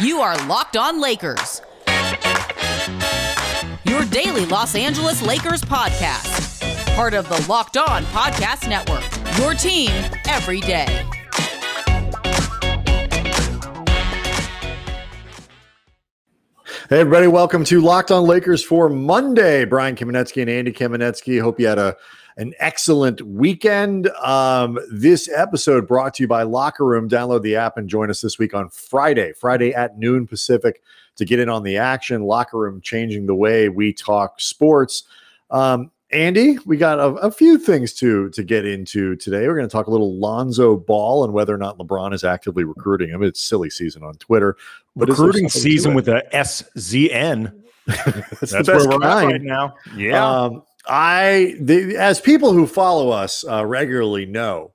You are Locked On Lakers, your daily Los Angeles Lakers podcast. Part of the Locked On Podcast Network, your team every day. Hey, everybody, welcome to Locked On Lakers for Monday. Brian Kamenetzky and Andy Kamenetzky. Hope you had a an excellent weekend. Um, this episode brought to you by Locker Room. Download the app and join us this week on Friday, Friday at noon Pacific to get in on the action. Locker Room changing the way we talk sports. Um, Andy, we got a, a, few things to to get into today. We're going to talk a little Lonzo Ball and whether or not LeBron is actively recruiting him. It's silly season on Twitter. But recruiting season with a SZN. That's, That's where we're at right now. Yeah. Um, I, the, as people who follow us uh, regularly know,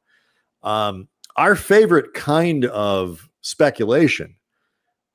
um, our favorite kind of speculation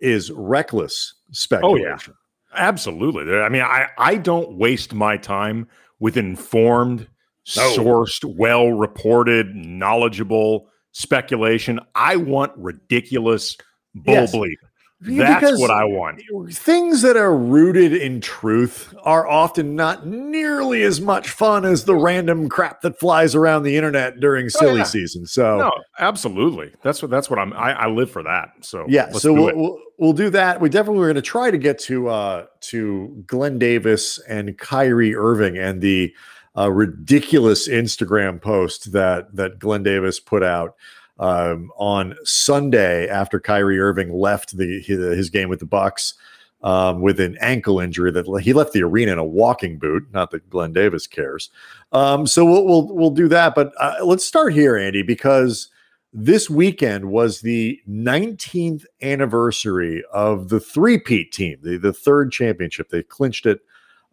is reckless speculation. Oh, yeah. Absolutely. I mean, I, I don't waste my time with informed, no. sourced, well reported, knowledgeable speculation. I want ridiculous bull yes. bleep. That's because what I want. Things that are rooted in truth are often not nearly as much fun as the random crap that flies around the internet during oh, silly oh, yeah. season. So, no, absolutely. That's what that's what I'm. I, I live for that. So, yeah. So we'll, we'll, we'll do that. We definitely we're going to try to get to uh to Glen Davis and Kyrie Irving and the uh, ridiculous Instagram post that that Glen Davis put out um, on Sunday after Kyrie Irving left the his game with the Bucks um, with an ankle injury that he left the arena in a walking boot. Not that Glen Davis cares. Um, so we'll, we'll we'll do that. But uh, let's start here, Andy, because this weekend was the 19th anniversary of the three-peat team, the, the third championship. They clinched it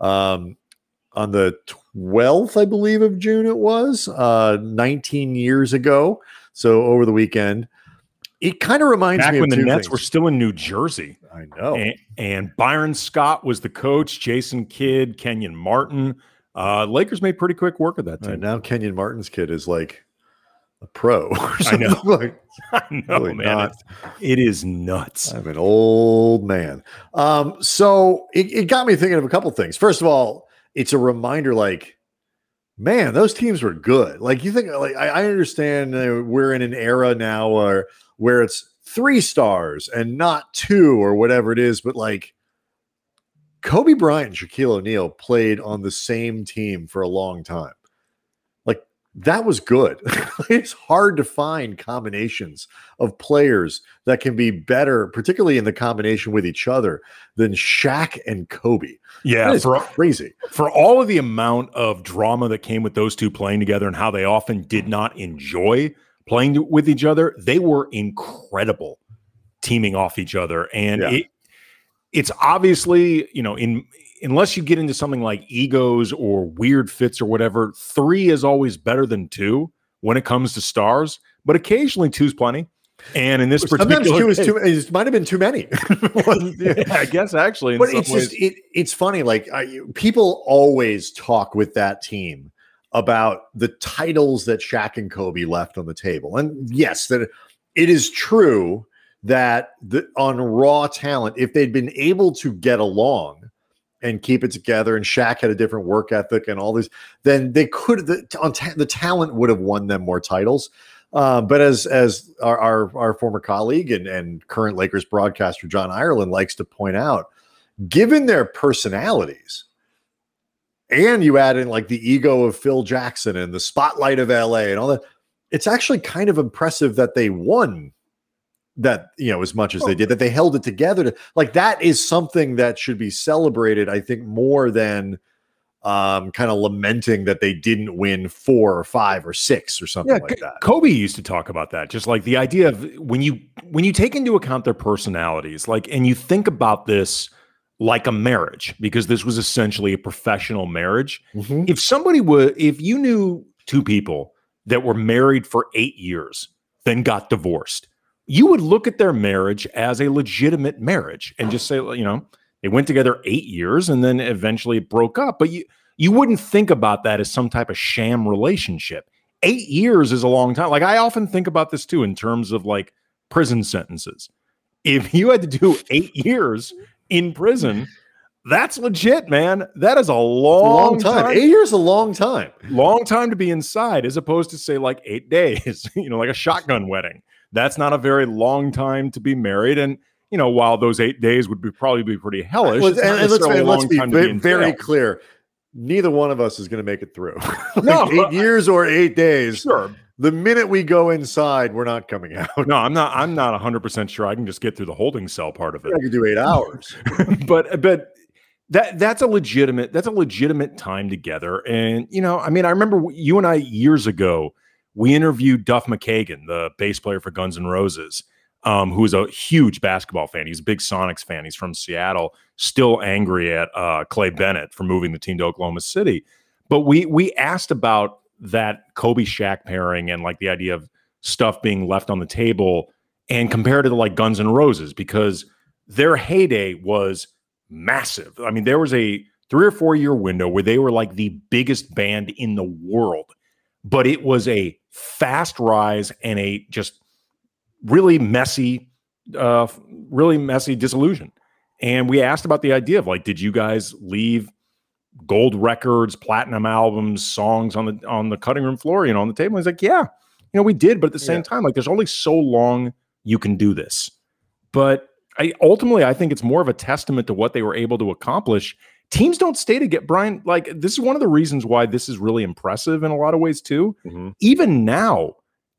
um, on the 12th, I believe, of June. It was uh, 19 years ago. So over the weekend, it kind of reminds Back me when the Nets things. were still in New Jersey. I know. And, and, Byron Scott was the coach, Jason Kidd, Kenyon Martin. Uh, Lakers made pretty quick work of that team. Now Kenyon Martin's kid is like a pro. I know. like, I know, really man. Not. It is nuts. I'm an old man. Um, so it, it got me thinking of a couple things. First of all, it's a reminder like man, those teams were good. Like you think, like I, I understand we're in an era now where where it's three stars and not two or whatever it is, but like Kobe Bryant and Shaquille O'Neal played on the same team for a long time that was good. it's hard to find combinations of players that can be better, particularly in the combination with each other, than Shaq and Kobe. Yeah, for crazy. For all of the amount of drama that came with those two playing together and how they often did not enjoy playing with each other, they were incredible teaming off each other. And yeah. it, it's obviously, you know, in unless you get into something like egos or weird fits or whatever, three is always better than two when it comes to stars, but occasionally two's plenty. And in this Sometimes particular two is too. It might have been too many. yeah, I guess actually, but it's ways. just it, it's funny. Like I, people always talk with that team about the titles that Shaq and Kobe left on the table, and yes, that it is true that the, on raw talent, if they'd been able to get along, and keep it together. And Shaq had a different work ethic and all these. Then they could the the talent would have won them more titles. Uh, but as as our, our, our former colleague and and current Lakers broadcaster John Ireland likes to point out, given their personalities, and you add in like the ego of Phil Jackson and the spotlight of LA and all that, it's actually kind of impressive that they won that you know as much as they did that they held it together to like that is something that should be celebrated i think more than um kind of lamenting that they didn't win four or five or six or something yeah, like that. Kobe used to talk about that just like the idea of when you when you take into account their personalities like and you think about this like a marriage because this was essentially a professional marriage. Mm-hmm. if somebody would if you knew two people that were married for eight years then got divorced you would look at their marriage as a legitimate marriage and just say, you know, they went together eight years and then eventually it broke up. But you you wouldn't think about that as some type of sham relationship. Eight years is a long time. Like I often think about this too in terms of like prison sentences. if you had to do eight years in prison, that's legit, man. That is a long, long time. time. Eight years is a long time. Long time to be inside, as opposed to say like eight days. You know, like a shotgun wedding. That's not a very long time to be married. And you know, while those eight days would be probably be pretty hellish, Well, and, let's, and let's be time to ve- in very clear. Neither one of us is going to make it through. Like No. eight uh, years or eight days. Sure. The minute we go inside, we're not coming out. No, I'm not. I'm not 100 percent sure. I can just get through the holding cell part of it. I could do eight hours. but but that that's a legitimate that's a legitimate time together. And you know, I mean, I remember you and I years ago we interviewed Duff McKagan, the bass player for Guns N' Roses, um, who is a huge basketball fan. He's a big Sonics fan. He's from Seattle, still angry at uh, Clay Bennett for moving the team to Oklahoma City. But we we asked about that Kobe Shaq pairing and like the idea of stuff being left on the table and compared to like Guns N' Roses because their heyday was massive. I mean, there was a three or four year window where they were like the biggest band in the world, but it was a fast rise and a just really messy, uh, really messy disillusion. And we asked about the idea of like, did you guys leave gold records, platinum albums, songs on the on the cutting room floor, you know, on the table? He's like, yeah, you know, we did, but at the same Yeah. time, like, there's only so long you can do this. But I ultimately, I think it's more of a testament to what they were able to accomplish. Teams don't stay to get Brian. Like, this is one of the reasons why this is really impressive in a lot of ways too. Mhm. Even now,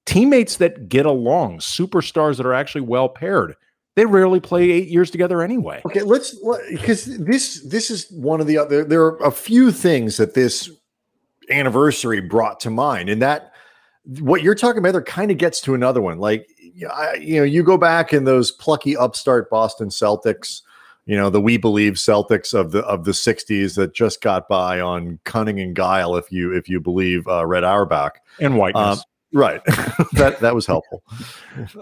teammates that get along, superstars that are actually well paired, they rarely play eight years together anyway. Okay, let's because this this is one of the other. There are a few things that this anniversary brought to mind, and that what you're talking about there kind of gets to another one. Like, I, you know, you go back in those plucky upstart Boston Celtics, you know, the we believe Celtics of the of the '60s that just got by on cunning and guile, if you if you believe uh, Red Auerbach, And whiteness. Um, right? that that was helpful.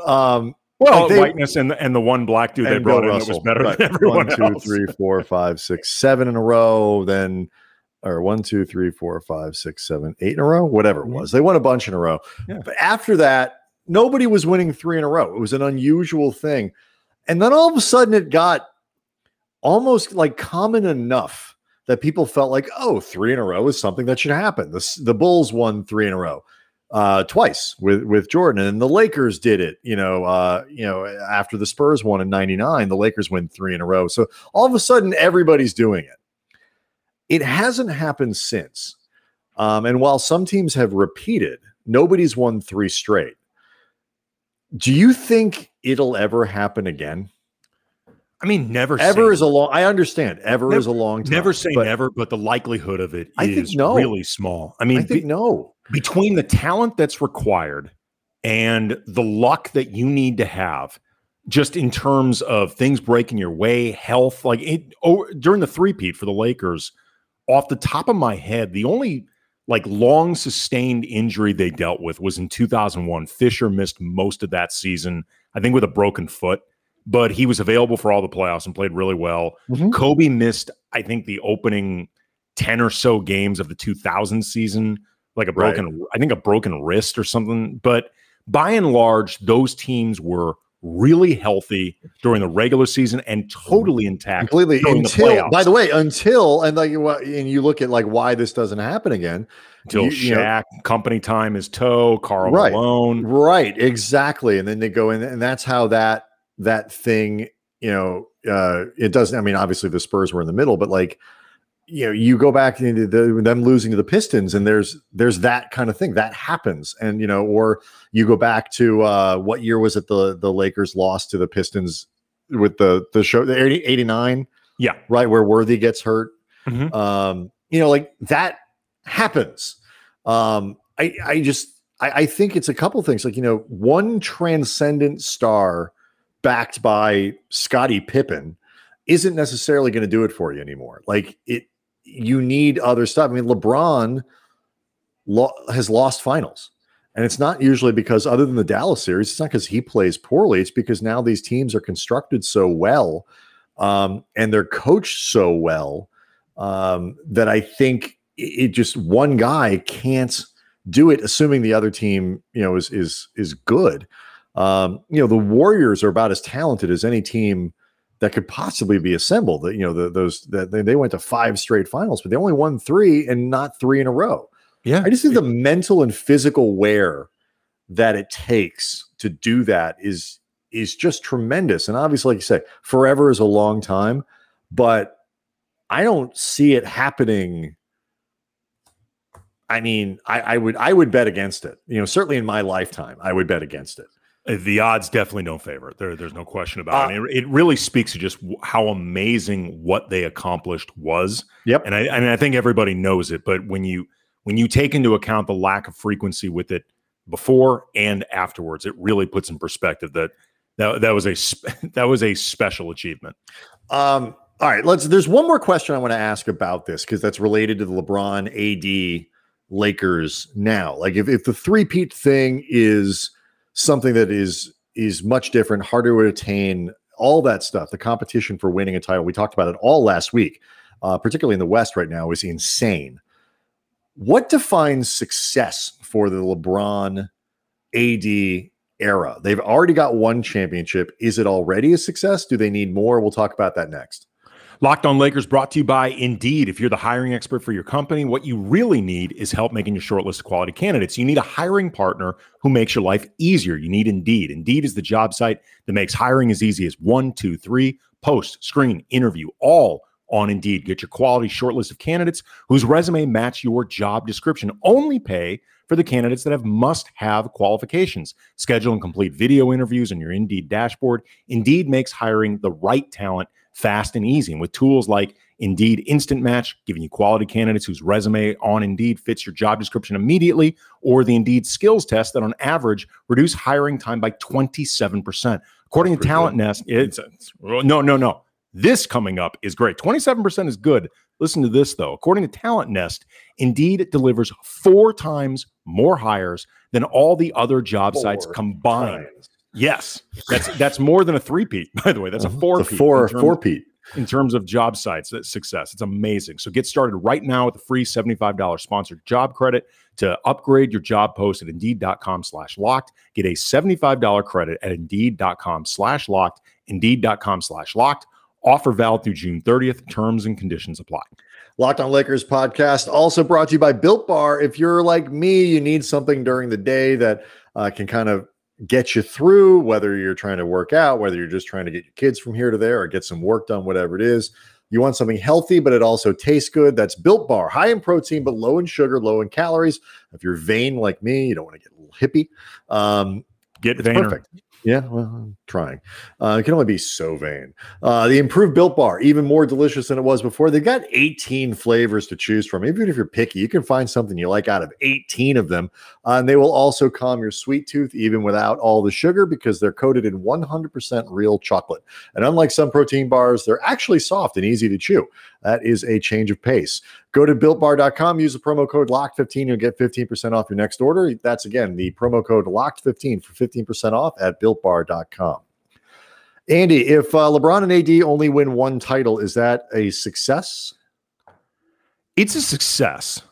Um, well, like they- whiteness and the, and the one black dude they brought Bill in that was better Right. than everyone One, two, else. three, four, five, six, seven in a row. Then, or one, two, three, four, five, six, seven, eight in a row. Whatever it was, they won a bunch in a row. Yeah. But after that, nobody was winning three in a row. It was an unusual thing, and then all of a sudden, it got almost like common enough that people felt like, oh, three in a row is something that should happen. The the Bulls won three in a row uh, twice with with Jordan, and the Lakers did it. You know, uh, you know, after the Spurs won in '99, the Lakers win three in a row. So all of a sudden, everybody's doing it. It hasn't happened since, um, and while some teams have repeated, nobody's won three straight. Do you think it'll ever happen again? I mean, never Ever is a long. I understand. Ever Never- is a long time. never say but never, but the likelihood of it is I think no. really small. I mean, I think be- no. between the talent that's required and the luck that you need to have, just in terms of things breaking your way, health, like it, oh, during the three-peat for the Lakers, off the top of my head, the only like long sustained injury they dealt with was in 2001. Fisher missed most of that season, I think with a broken foot, but he was available for all the playoffs and played really well. Mhm. Kobe missed, I think, the opening 10 or so games of the 2000 season, like a Right. broken, I think a broken wrist or something. But by and large, those teams were really healthy during the regular season and totally intact. completely during the until by the way until and like and you look at like why this doesn't happen again Until you- you know- Shaq, company time is toe, Carl Right. Malone. right exactly and then they go in and that's how that that thing you know uh it doesn't i mean obviously the spurs were in the middle but like you know you go back into the, them losing to the pistons and there's there's that kind of thing that happens and you know or you go back to uh what year was it the the lakers lost to the pistons with the the show the 80, 89 Yeah. right where worthy gets hurt Mhm. um you know like that happens um i i just I, I think it's a couple things like you know one transcendent star backed by scottie pippen isn't necessarily going to do it for you anymore. Like it you need other stuff. I mean lebron lo- has lost finals. And it's not usually because other than the dallas series it's not because he plays poorly. It's because now these teams are constructed so well um, and they're coached so well um, that I think it, it just one guy can't do it, assuming the other team, you know, is is is good. Um, you know, the Warriors are about as talented as any team that could possibly be assembled. That you know, the, those that they, they went to five straight finals, but they only won three and not three in a row. Yeah, I just think the mental and physical wear that it takes to do that is is just tremendous. And obviously, like you say, forever is a long time, but I don't see it happening. I mean, I, I would I would bet against it. You know, certainly in my lifetime, I would bet against it. Uh, The odds definitely don't favor it. There, there's no question about it. it. It really speaks to just how amazing what they accomplished was. Yep. And I, mean, I think everybody knows it. But when you when you take into account the lack of frequency with it before and afterwards, it really puts in perspective that that, that was a that was a special achievement. Um, all right, let's. There's one more question I want to ask about this because that's related to the LeBron AD Lakers now. Like, if, if the three-peat thing is something that is is much different, harder to attain, all that stuff, the competition for winning a title, we talked about it all last week, uh, particularly in the West right now, is insane. What defines success for the LeBron AD era? They've already got one championship. Is it already a success? Do they need more? We'll talk about that next. Locked on Lakers brought to you by Indeed. If you're the hiring expert for your company, what you really need is help making your short list of quality candidates. You need a hiring partner who makes your life easier. You need Indeed. Indeed is the job site that makes hiring as easy as one, two, three, post, screen, interview, all on Indeed. Get your quality short list of candidates whose resume match your job description. Only pay for the candidates that have must have qualifications. Schedule and complete video interviews on your Indeed dashboard. Indeed makes hiring the right talent fast and easy. And with tools like Indeed Instant Match, giving you quality candidates whose resume on Indeed fits your job description immediately, or the Indeed skills test that on average reduce hiring time by 27%. According to Talent Nest, it's, it's no, no, no. This coming up is great. 27% is good. Listen to this though. According to Talent Nest, Indeed delivers four times more hires than all the other job sites combined. times. Yes, that's that's more than a three-peat. By the way, that's a Mhm. four. It's a four four peat. in terms of job sites that's success. It's amazing. So get started right now with a free $75 sponsored job credit to upgrade your job post at indeed.com slash locked. Get a $75 credit at indeed.com slash locked, indeed.com slash locked. Offer valid through June 30th. Terms and conditions apply. Locked on Lakers podcast, also brought to you by Built Bar. If you're like me, you need something during the day that uh, can kind of get you through, whether you're trying to work out, whether you're just trying to get your kids from here to there or get some work done, whatever it is. You want something healthy, but it also tastes good. That's Built Bar, high in protein, but low in sugar, low in calories. If you're vain like me, you don't want to get a little hippie. Um, Get it's perfect. Yeah, well, I'm trying. Uh, it can only be so vain. Uh, the improved Built Bar, even more delicious than it was before. They've got 18 flavors to choose from. Even if you're picky, you can find something you like out of 18 of them. Uh, and they will also calm your sweet tooth, even without all the sugar, because they're coated in 100% real chocolate. And unlike some protein bars, they're actually soft and easy to chew. That is a change of pace. Go to builtbar.com, use the promo code LOCKED15, you'll get 15% off your next order. That's again the promo code LOCKED15 for 15% off at builtbar.com. Andy, if uh, LeBron and AD only win one title, is that a success? it's a success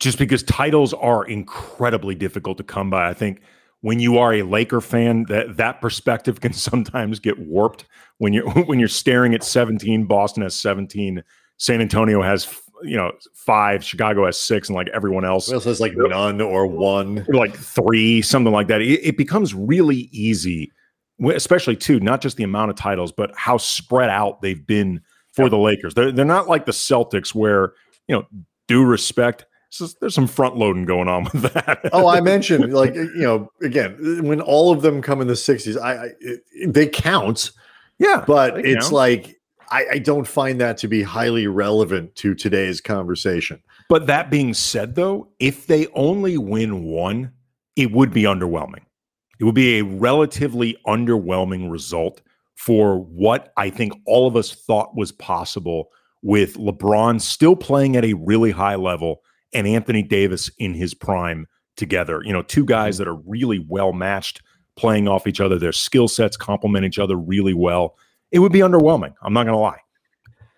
just because titles are incredibly difficult to come by. I think when you are a Laker fan, that that perspective can sometimes get warped when you're when you're staring at 17, Boston has 17, San Antonio has you know five, Chicago has six, and like everyone else also says like none or one. like three, something like that. It, it becomes really easy, especially too, not just the amount of titles, but how spread out they've been for the Lakers. They're they're not like the Celtics where you know due respect. so there's some front loading going on with that. Oh, I mentioned like you know again when all of them come in the 60s, I, I it, they count, yeah, but it's count. like I, I don't find that to be highly relevant to today's conversation. But that being said, though, if they only win one, it would be underwhelming. It would be a relatively underwhelming result for what I think all of us thought was possible with LeBron still playing at a really high level and Anthony Davis in his prime together. You know, two guys mm-hmm. that are really well matched, playing off each other. Their skill sets complement each other really well. It would be underwhelming. I'm not going to lie.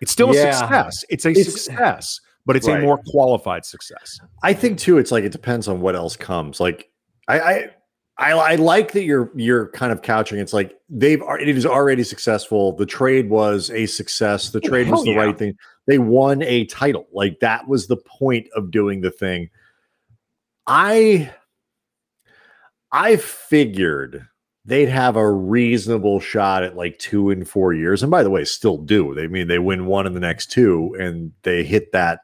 It's still Yeah. a success. It's a It's- success, but it's a more qualified success. I think too, it's like it depends on what else comes. Like I, I I, I like that you're you're kind of couching. It's like they've it is already successful. The trade was a success. The oh, trade was the yeah. right thing. They won a title. Like that was the point of doing the thing. I I figured they'd have a reasonable shot at like two and four years. And by the way, still do. They I mean they win one in the next two and they hit that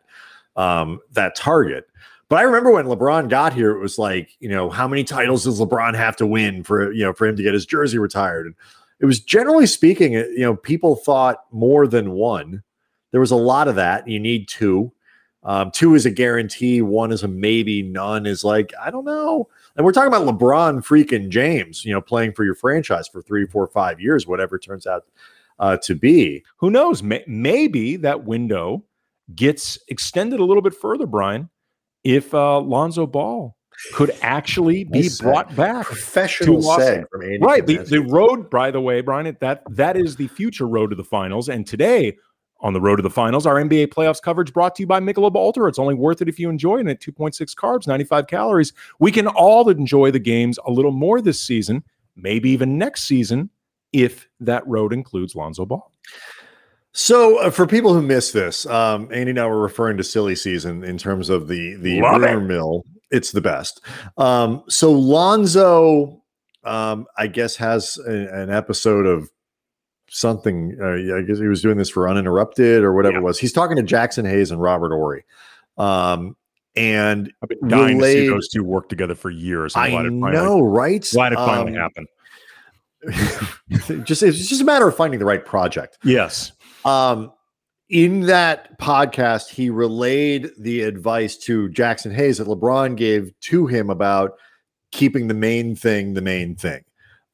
um that target. But I remember when LeBron got here, it was like, you know, how many titles does LeBron have to win for, you know, for him to get his jersey retired? And it was generally speaking, you know, people thought more than one. There was a lot of that. You need two. Um, two is a guarantee, one is a maybe, none is like, I don't know. And we're talking about LeBron freaking James, you know, playing for your franchise for three, four, five years, whatever it turns out uh, to be. Who knows? May- maybe that window gets extended a little bit further, Brian, if uh, Lonzo Ball could actually be Nice brought back. Professional seg from Andy Right. The, the road, by the way, Brian, that that is the future road to the finals. And today, on the road to the finals, our NBA playoffs coverage brought to you by Michelob Ultra. It's only worth it if you enjoy it. At 2.6 carbs, 95 calories. We can all enjoy the games a little more this season, maybe even next season, if that road includes Lonzo Ball. So, uh, for people who missed this, um, Andy and I were referring to silly season in terms of the the Love rumor mill. It's the best. Um, so Lonzo, um, I guess, has a- an episode of something. Uh, yeah, I guess he was doing this for uninterrupted or whatever Yeah. it was. He's talking to Jaxson Hayes and Robert Ory, um, and I've been dying to see those two work together for years. I glad finally- know, right? Glad it finally Um, happened. just it's just a matter of finding the right project. Yes. Um, in that podcast, he relayed the advice to Jaxson Hayes that LeBron gave to him about keeping the main thing the main thing.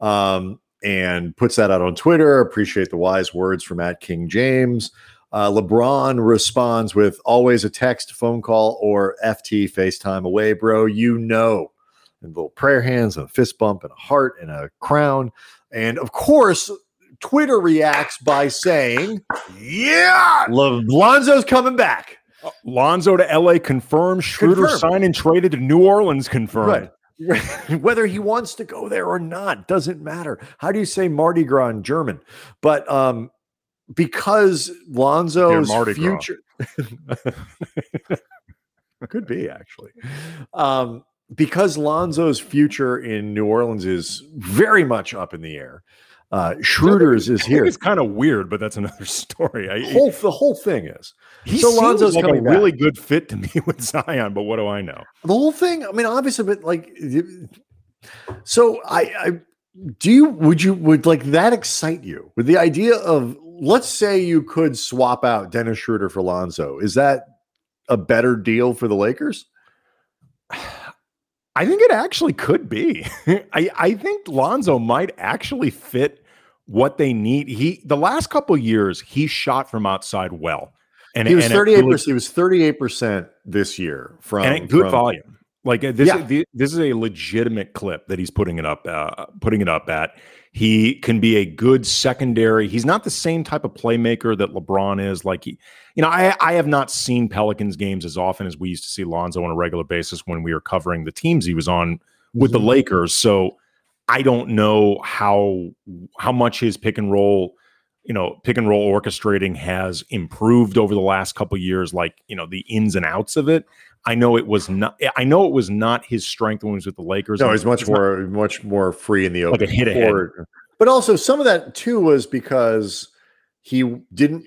Um, and puts that out on Twitter. Appreciate the wise words from at King James. Uh, LeBron responds with always a text, phone call, or FT FaceTime away, bro. You know, and little prayer hands and a fist bump and a heart and a crown. And of course, Twitter reacts by saying, "Yeah, Lo- Lonzo's coming back." Lonzo to LA confirmed. Schroeder Confirmed. signed and traded to New Orleans confirmed. Right. Whether he wants to go there or not doesn't matter. How do you say Mardi Gras in German? But um, because Lonzo's future could be actually, um, because Lonzo's future in New Orleans is very much up in the air. Uh, Schroeder's is here. It's kind of weird, but that's another story. I, Whole, the whole thing is he so Lonzo's like a coming really back. good fit to me with Zion, but what do I know? the whole thing. I mean, obviously, but like, so I, I do you would you would like that excite you with the idea of let's say you could swap out Dennis Schroeder for Lonzo? Is that a better deal for the Lakers? I think it actually could be. I, I think Lonzo might actually fit what they need. He the last couple years he shot from outside well, and He was thirty eight percent. He was thirty eight percent this year from and good from- volume. Like this, Yeah. is, this is a legitimate clip that he's putting it up, uh, putting it up at. He can be a good secondary. He's not the same type of playmaker that LeBron is. Like he, you know, I I have not seen Pelicans games as often as we used to see Lonzo on a regular basis when we were covering the teams he was on with the Mhm. Lakers. So I don't know how how much his pick and roll, you know, pick and roll orchestrating has improved over the last couple years. Like you know, the ins and outs of it. I know it was not. I know it was not his strength when he was with the Lakers. No, he's much it's not- more much more free in the open Like a hit ahead. But also some of that too was because he didn't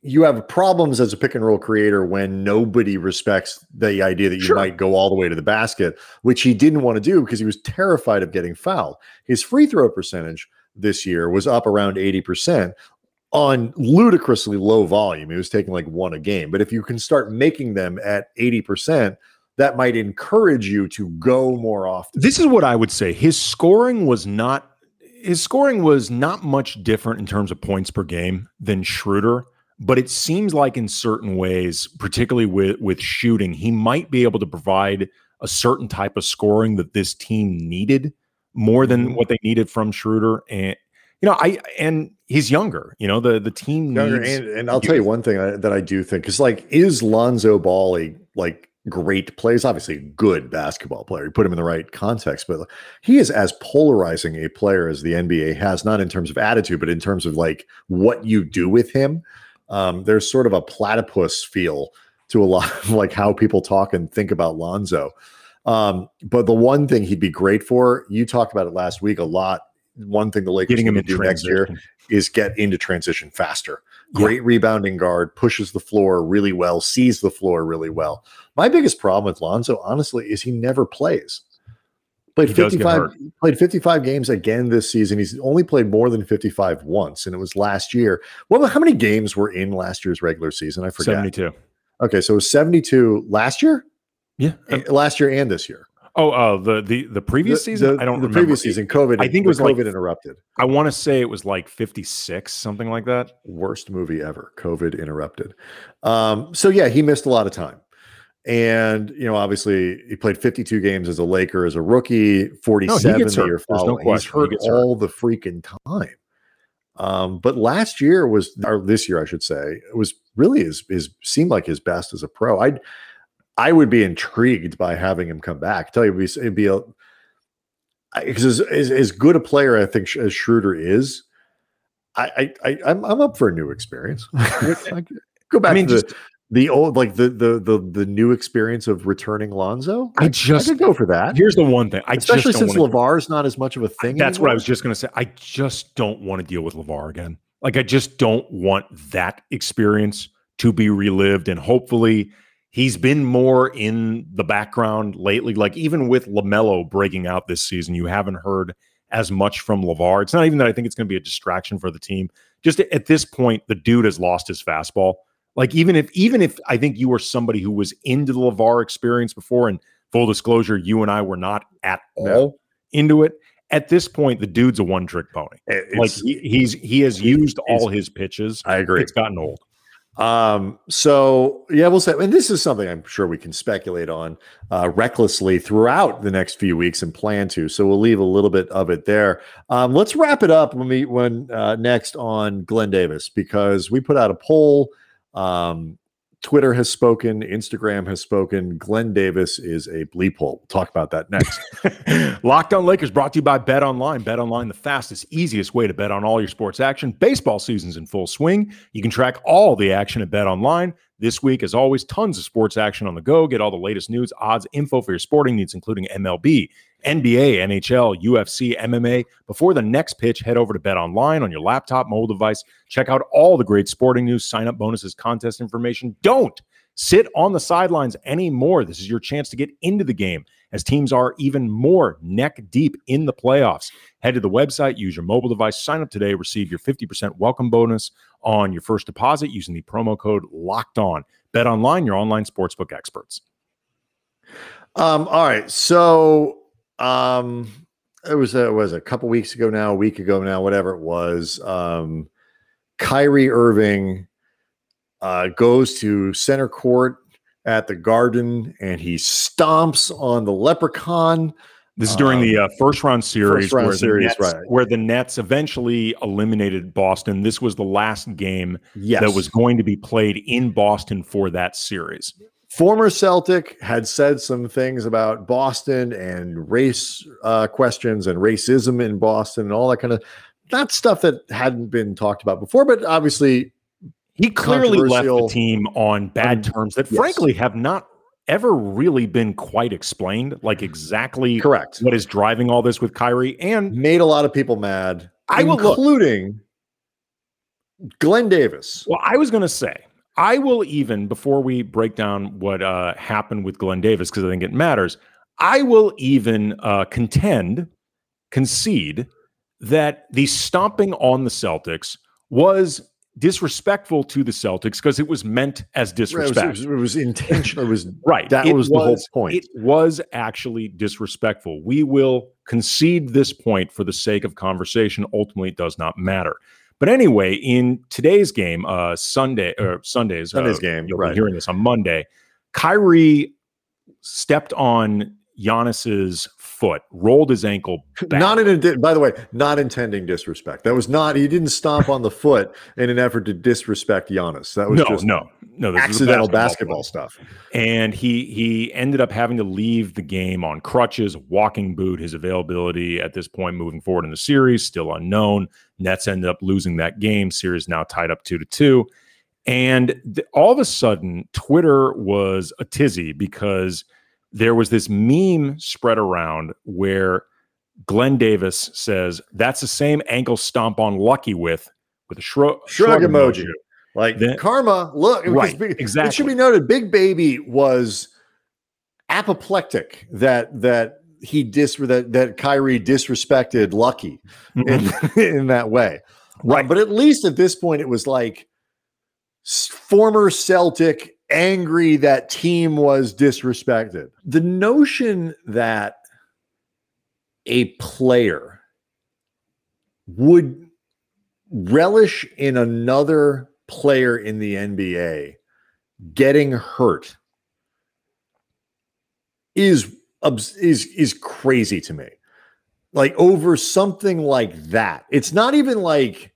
you have problems as a pick and roll creator when nobody respects the idea that you Sure. might go all the way to the basket, which he didn't want to do because he was terrified of getting fouled. His free throw percentage this year was up around 80% on ludicrously low volume. He was taking like one a game. But if you can start making them at 80%, that might encourage you to go more often. This is what I would say. His scoring was not his scoring was not much different in terms of points per game than Schroeder, but it seems like in certain ways, particularly with with shooting, he might be able to provide a certain type of scoring that this team needed more than Mhm. what they needed from Schroeder. And you know, I and he's younger. You know, the the team Younger, and, and I'll tell you one thing I, that I do think is like, is Lonzo Ball a like great plays, obviously a good basketball player. You put him in the right context, but he is as polarizing a player as the NBA has, not in terms of attitude, but in terms of like what you do with him. Um, there's sort of a platypus feel to a lot of like how people talk and think about Lonzo. Um, but the one thing he'd be great for, you talked about it last week a lot. One thing the Lakers Getting him need to do next year is get into transition faster. Great rebounding guard, pushes the floor really well, sees the floor really well. My biggest problem with Lonzo, honestly, is he never plays. Played He does get 55 hurt. played 55 games again this season. He's only played more than 55 once, and it was last year. Well, how many games were in last year's regular season? I forget. 72. Okay, so it was 72 last year, Yeah. Eh, last year and this year. Oh, uh, the the the previous The- seain. the- I don't the remember. previous season. COVID. I think it was COVID like- interrupted. I want to say it was like 56, something like that. worst movie ever covid interrupted um so yeah he missed a lot of time and you know obviously he played 52 games as a laker as a rookie 47 gets the hurt. year There's no he's question. He hurt gets hurt. all the freaking time um but last year was or this year i should say it was really his his seemed like his best as a pro i'd i would be intrigued by having him come back tell you it'd be, it'd be a because as, as, as good a player i think as schroeder is I, I, I I'm, I'm up for a new experience. Go back I mean, to the, just the old, like the, the the the new experience of returning Lonzo. I I just could go for that, here's the one thing. I especially since wanna- LaVar's not as much of a thing. That's what I was just going to say. I just don't want to deal with LaVar again. Like, I just don't want that experience to be relived. And hopefully, he's been more in the background lately. Like, even with LaMelo breaking out this season, you haven't heard as much from LaVar. It's not even that I think it's going to be a distraction for the team. Just at this point, the dude has lost his fastball. Like, even if, even if I think you were somebody who was into the LaVar experience before, and full disclosure, you and I were not at No. all into it at this point, the dude's a one trick pony. It- Like he, he's he has used all his pitches. I agree. It's gotten old. Um, so yeah, we'll say, and this is something I'm sure we can speculate on uh, recklessly throughout the next few weeks and plan to. So we'll leave a little bit of it there. Um, let's wrap it up when we when uh, next on Glen Davis because we put out a poll. Um, Twitter has spoken, Instagram has spoken. Glen Davis is a bleep hole. We'll talk about that next. Locked on Lakers brought to you by Bet Online. Bet Online, the fastest, easiest way to bet on all your sports action. Baseball season's in full swing. You can track all the action at Bet Online. This week, as always, tons of sports action on the go. Get all the latest news, odds, info for your sporting needs, including MLB, NBA, NHL, UFC, MMA. Before the next pitch, head over to Bet Online on your laptop, mobile device. Check out all the great sporting news, sign up bonuses, contest information. Don't sit on the sidelines anymore. This is your chance to get into the game as teams are even more neck deep in the playoffs. Head to the website, use your mobile device, sign up today, receive your 50% welcome bonus on your first deposit using the promo code locked on. Bet online, your online sportsbook experts. Um, all right. So um it was a, it was a couple weeks ago now, a week ago now, whatever it was. Um Kyrie Irving uh goes to center court at the garden and he stomps on the leprechaun. This is during the uh, first round series, first round where, series, the Nets, right. where the Nets eventually eliminated Boston. This was the last game Yes. that was going to be played in Boston for that series. former Celtic had said some things about Boston and race uh, questions and racism in Boston and all that kind of that stuff that hadn't been talked about before, but obviously He clearly left the team on bad Um, terms that, yes. frankly, have not ever really been quite explained, like exactly correct. what is driving all this with Kyrie. And Made a lot of people mad, I will look- including Glen Davis. well, I was going to say, I will even, before we break down what uh, happened with Glen Davis, because I think it matters, I will even uh, contend, concede that the stomping on the Celtics was disrespectful to the Celtics because it was meant as was, disrespect. it was- it was intentional. It was Right. That It was the whole point. It was actually disrespectful. We will concede this point for the sake of conversation. Ultimately, it does not matter. But anyway, in today's game, uh, Sunday or Sundays, Sunday's uh, game, you'll right. be hearing this on Monday. Kyrie stepped on Giannis's foot, rolled his ankle. Back. Not in a, by the way, not intending disrespect. That was not. He didn't stomp on the foot in an effort to disrespect Giannis. That was no, just no, no. accidental basketball, basketball stuff. And he he ended up having to leave the game on crutches, walking boot. His availability at this point, moving forward in the series, still unknown. Nets ended up losing that game. Series now tied up two to two. And th- all of a sudden, Twitter was a tizzy because there was this meme spread around where Glen Davis says that's the same ankle stomp on Lucky with with a shrug, shrug, shrug emoji. emoji. Like then, karma, look, right, exactly. It should be noted, Big Baby was apoplectic that that he dis that that Kyrie disrespected Lucky mm-hmm. in, in that way. Right. Um, but at least at this point, it was like former Celtic angry that team was disrespected. The notion that a player would relish in another player in the NBA getting hurt is is is crazy to me. Like over something like that. It's not even like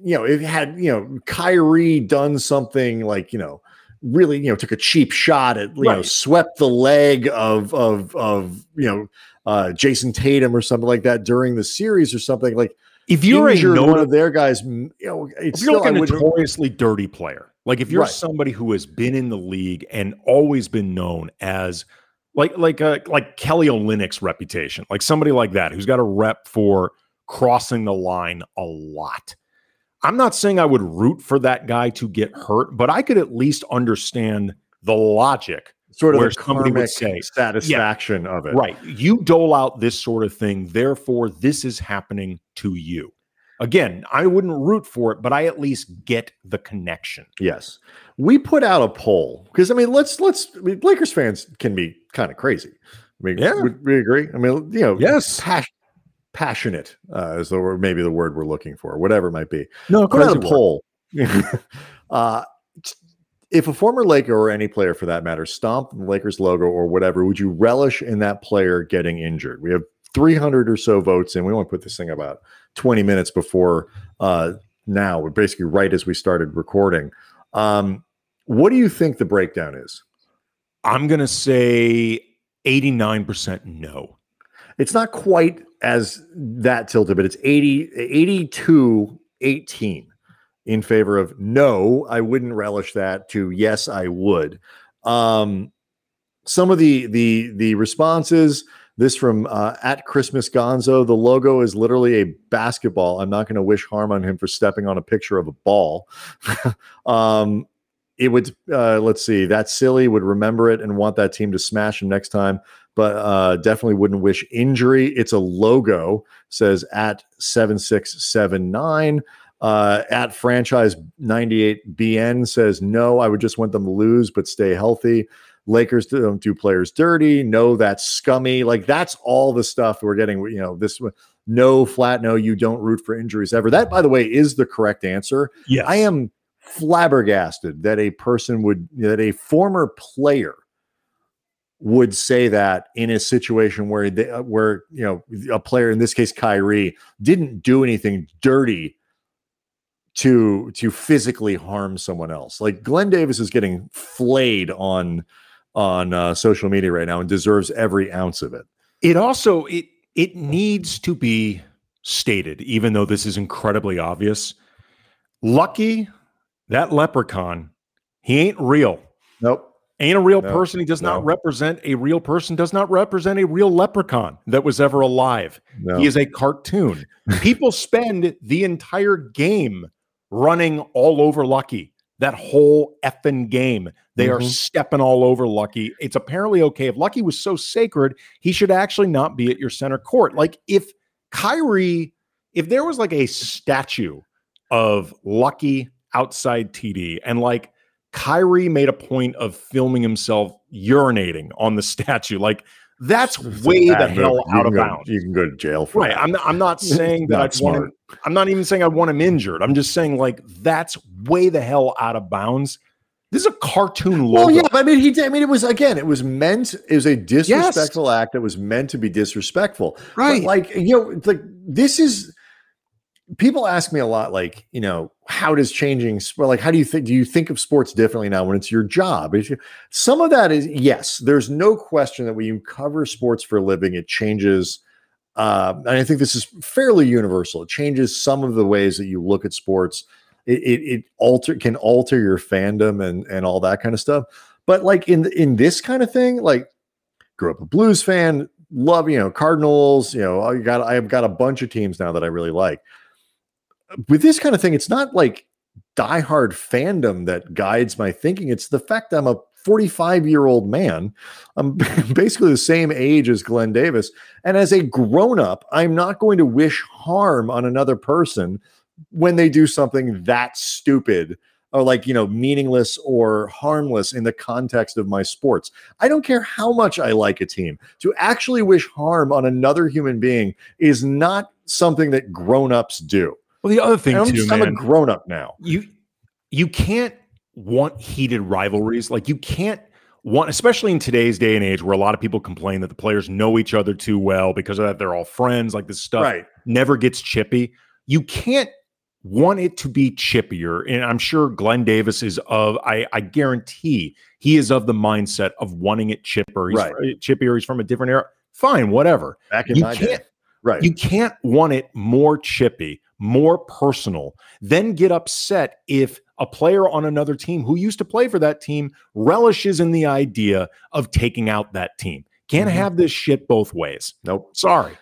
you know, it had, you know, Kyrie done something like, you know, really, you know, took a cheap shot at, you right. know, swept the leg of of of you know uh Jayson Tatum or something like that during the series or something like. If you're a one of their guys, you know, it's still, like a notoriously dirty player, like if you're right. somebody who has been in the league and always been known as like like a uh, like Kelly Olynyk's reputation, like somebody like that who's got a rep for crossing the line a lot. I'm not saying I would root for that guy to get hurt, but I could at least understand the logic sort of where somebody would say satisfaction yeah, of it. Right. You dole out this sort of thing, therefore this is happening to you. Again, I wouldn't root for it, but I at least get the connection. Yes. We put out a poll because I mean, let's let's I mean, Lakers fans can be kind of crazy. I mean, yeah, we, we agree. I mean, you know, yes, passion, passionate uh, is the word, maybe the word we're looking for, whatever it might be. No, put out a poll. uh, if a former Laker or any player for that matter stomped the Lakers logo or whatever, would you relish in that player getting injured? We have 300 or so votes and we only put this thing about 20 minutes before uh, now, We're basically right as we started recording. Um, what do you think the breakdown is? I'm going to say 89% no. It's not quite as that tilted, but it's 80, 82 18 in favor of no, I wouldn't relish that to yes, I would. Um, some of the the the responses this from uh, at Christmas Gonzo. The logo is literally a basketball. I'm not going to wish harm on him for stepping on a picture of a ball. um, it would uh, let's see that silly would remember it and want that team to smash him next time but uh, definitely wouldn't wish injury. It's a logo says at 7679 uh, at franchise 98 bn says no i would just want them to lose but stay healthy. Lakers don't do players dirty. No that's scummy. Like that's all the stuff we're getting you know this no flat no you don't root for injuries ever. That by the way is the correct answer. Yeah i am flabbergasted that a person would that a former player would say that in a situation where they, uh, where you know a player in this case Kyrie didn't do anything dirty to to physically harm someone else. Like Glen Davis is getting flayed on on uh, social media right now and deserves every ounce of it. It also it it needs to be stated, even though this is incredibly obvious. Lucky that leprechaun, he ain't real. Nope. Ain't a real person. He does no. not represent a real person, does not represent a real leprechaun that was ever alive. No. He is a cartoon. People spend the entire game running all over Lucky. That whole effing game. They mm-hmm. are stepping all over Lucky. It's apparently okay. If Lucky was so sacred, he should actually not be at your center court. Like if Kyrie, if there was like a statue of Lucky outside TD. And like Kyrie made a point of filming himself urinating on the statue. Like that's way the hell out of go, bounds. You can go to jail for right. That. I'm not, I'm not saying that I want him, I'm not even saying I want him injured. I'm just saying like that's way the hell out of bounds. This is a cartoon logo. Well, yeah, I mean, he. I mean, it was again. It was meant. It was a disrespectful yes. act that was meant to be disrespectful. Right. But like you know, like this is. People ask me a lot, like you know, how does changing? Like, how do you think? Do you think of sports differently now when it's your job? Some of that is yes. There's no question that when you cover sports for a living, it changes. Uh, and I think this is fairly universal. It changes some of the ways that you look at sports it, it, it alter can alter your fandom and and all that kind of stuff. But like in in this kind of thing, like grew up a blues fan, love you know Cardinals. You know, I got I've got a bunch of teams now that I really like. With this kind of thing, it's not like diehard fandom that guides my thinking. It's the fact I'm a 45 year old man. I'm basically the same age as Glen Davis. And as a grown up, I'm not going to wish harm on another person when they do something that stupid or like you know meaningless or harmless in the context of my sports i don't care how much i like a team to actually wish harm on another human being is not something that grown-ups do well the other thing I'm, too I'm man, a grown-up now you you can't want heated rivalries like you can't want especially in today's day and age where a lot of people complain that the players know each other too well because of that they're all friends like this stuff right. never gets chippy you can't want it to be chippier. And I'm sure Glen Davis is of, I, I guarantee he is of the mindset of wanting it chipper. He's right. chippier. He's from a different era. Fine, whatever. Back in you my can't, day. Right. You can't want it more chippy, more personal, then get upset if a player on another team who used to play for that team relishes in the idea of taking out that team. Can't mm-hmm. have this shit both ways. Nope. Sorry.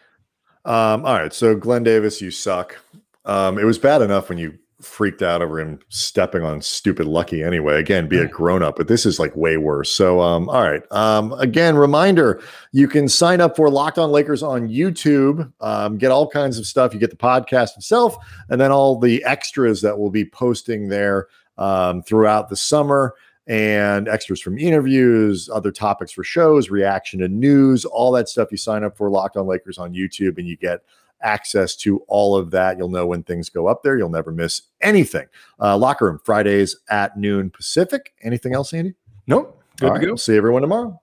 Um, all right. So, Glen Davis, you suck. Um, it was bad enough when you freaked out over him stepping on stupid Lucky anyway. Again, be a grown up, but this is like way worse. So, um, all right. Um, again, reminder you can sign up for Locked On Lakers on YouTube, um, get all kinds of stuff. You get the podcast itself, and then all the extras that we'll be posting there um, throughout the summer. And extras from interviews, other topics for shows, reaction to news, all that stuff. You sign up for Locked On Lakers on YouTube, and you get access to all of that. You'll know when things go up there. You'll never miss anything. Uh, locker room Fridays at noon Pacific. Anything else, Andy? Nope. Good all to right, go. We'll see everyone tomorrow.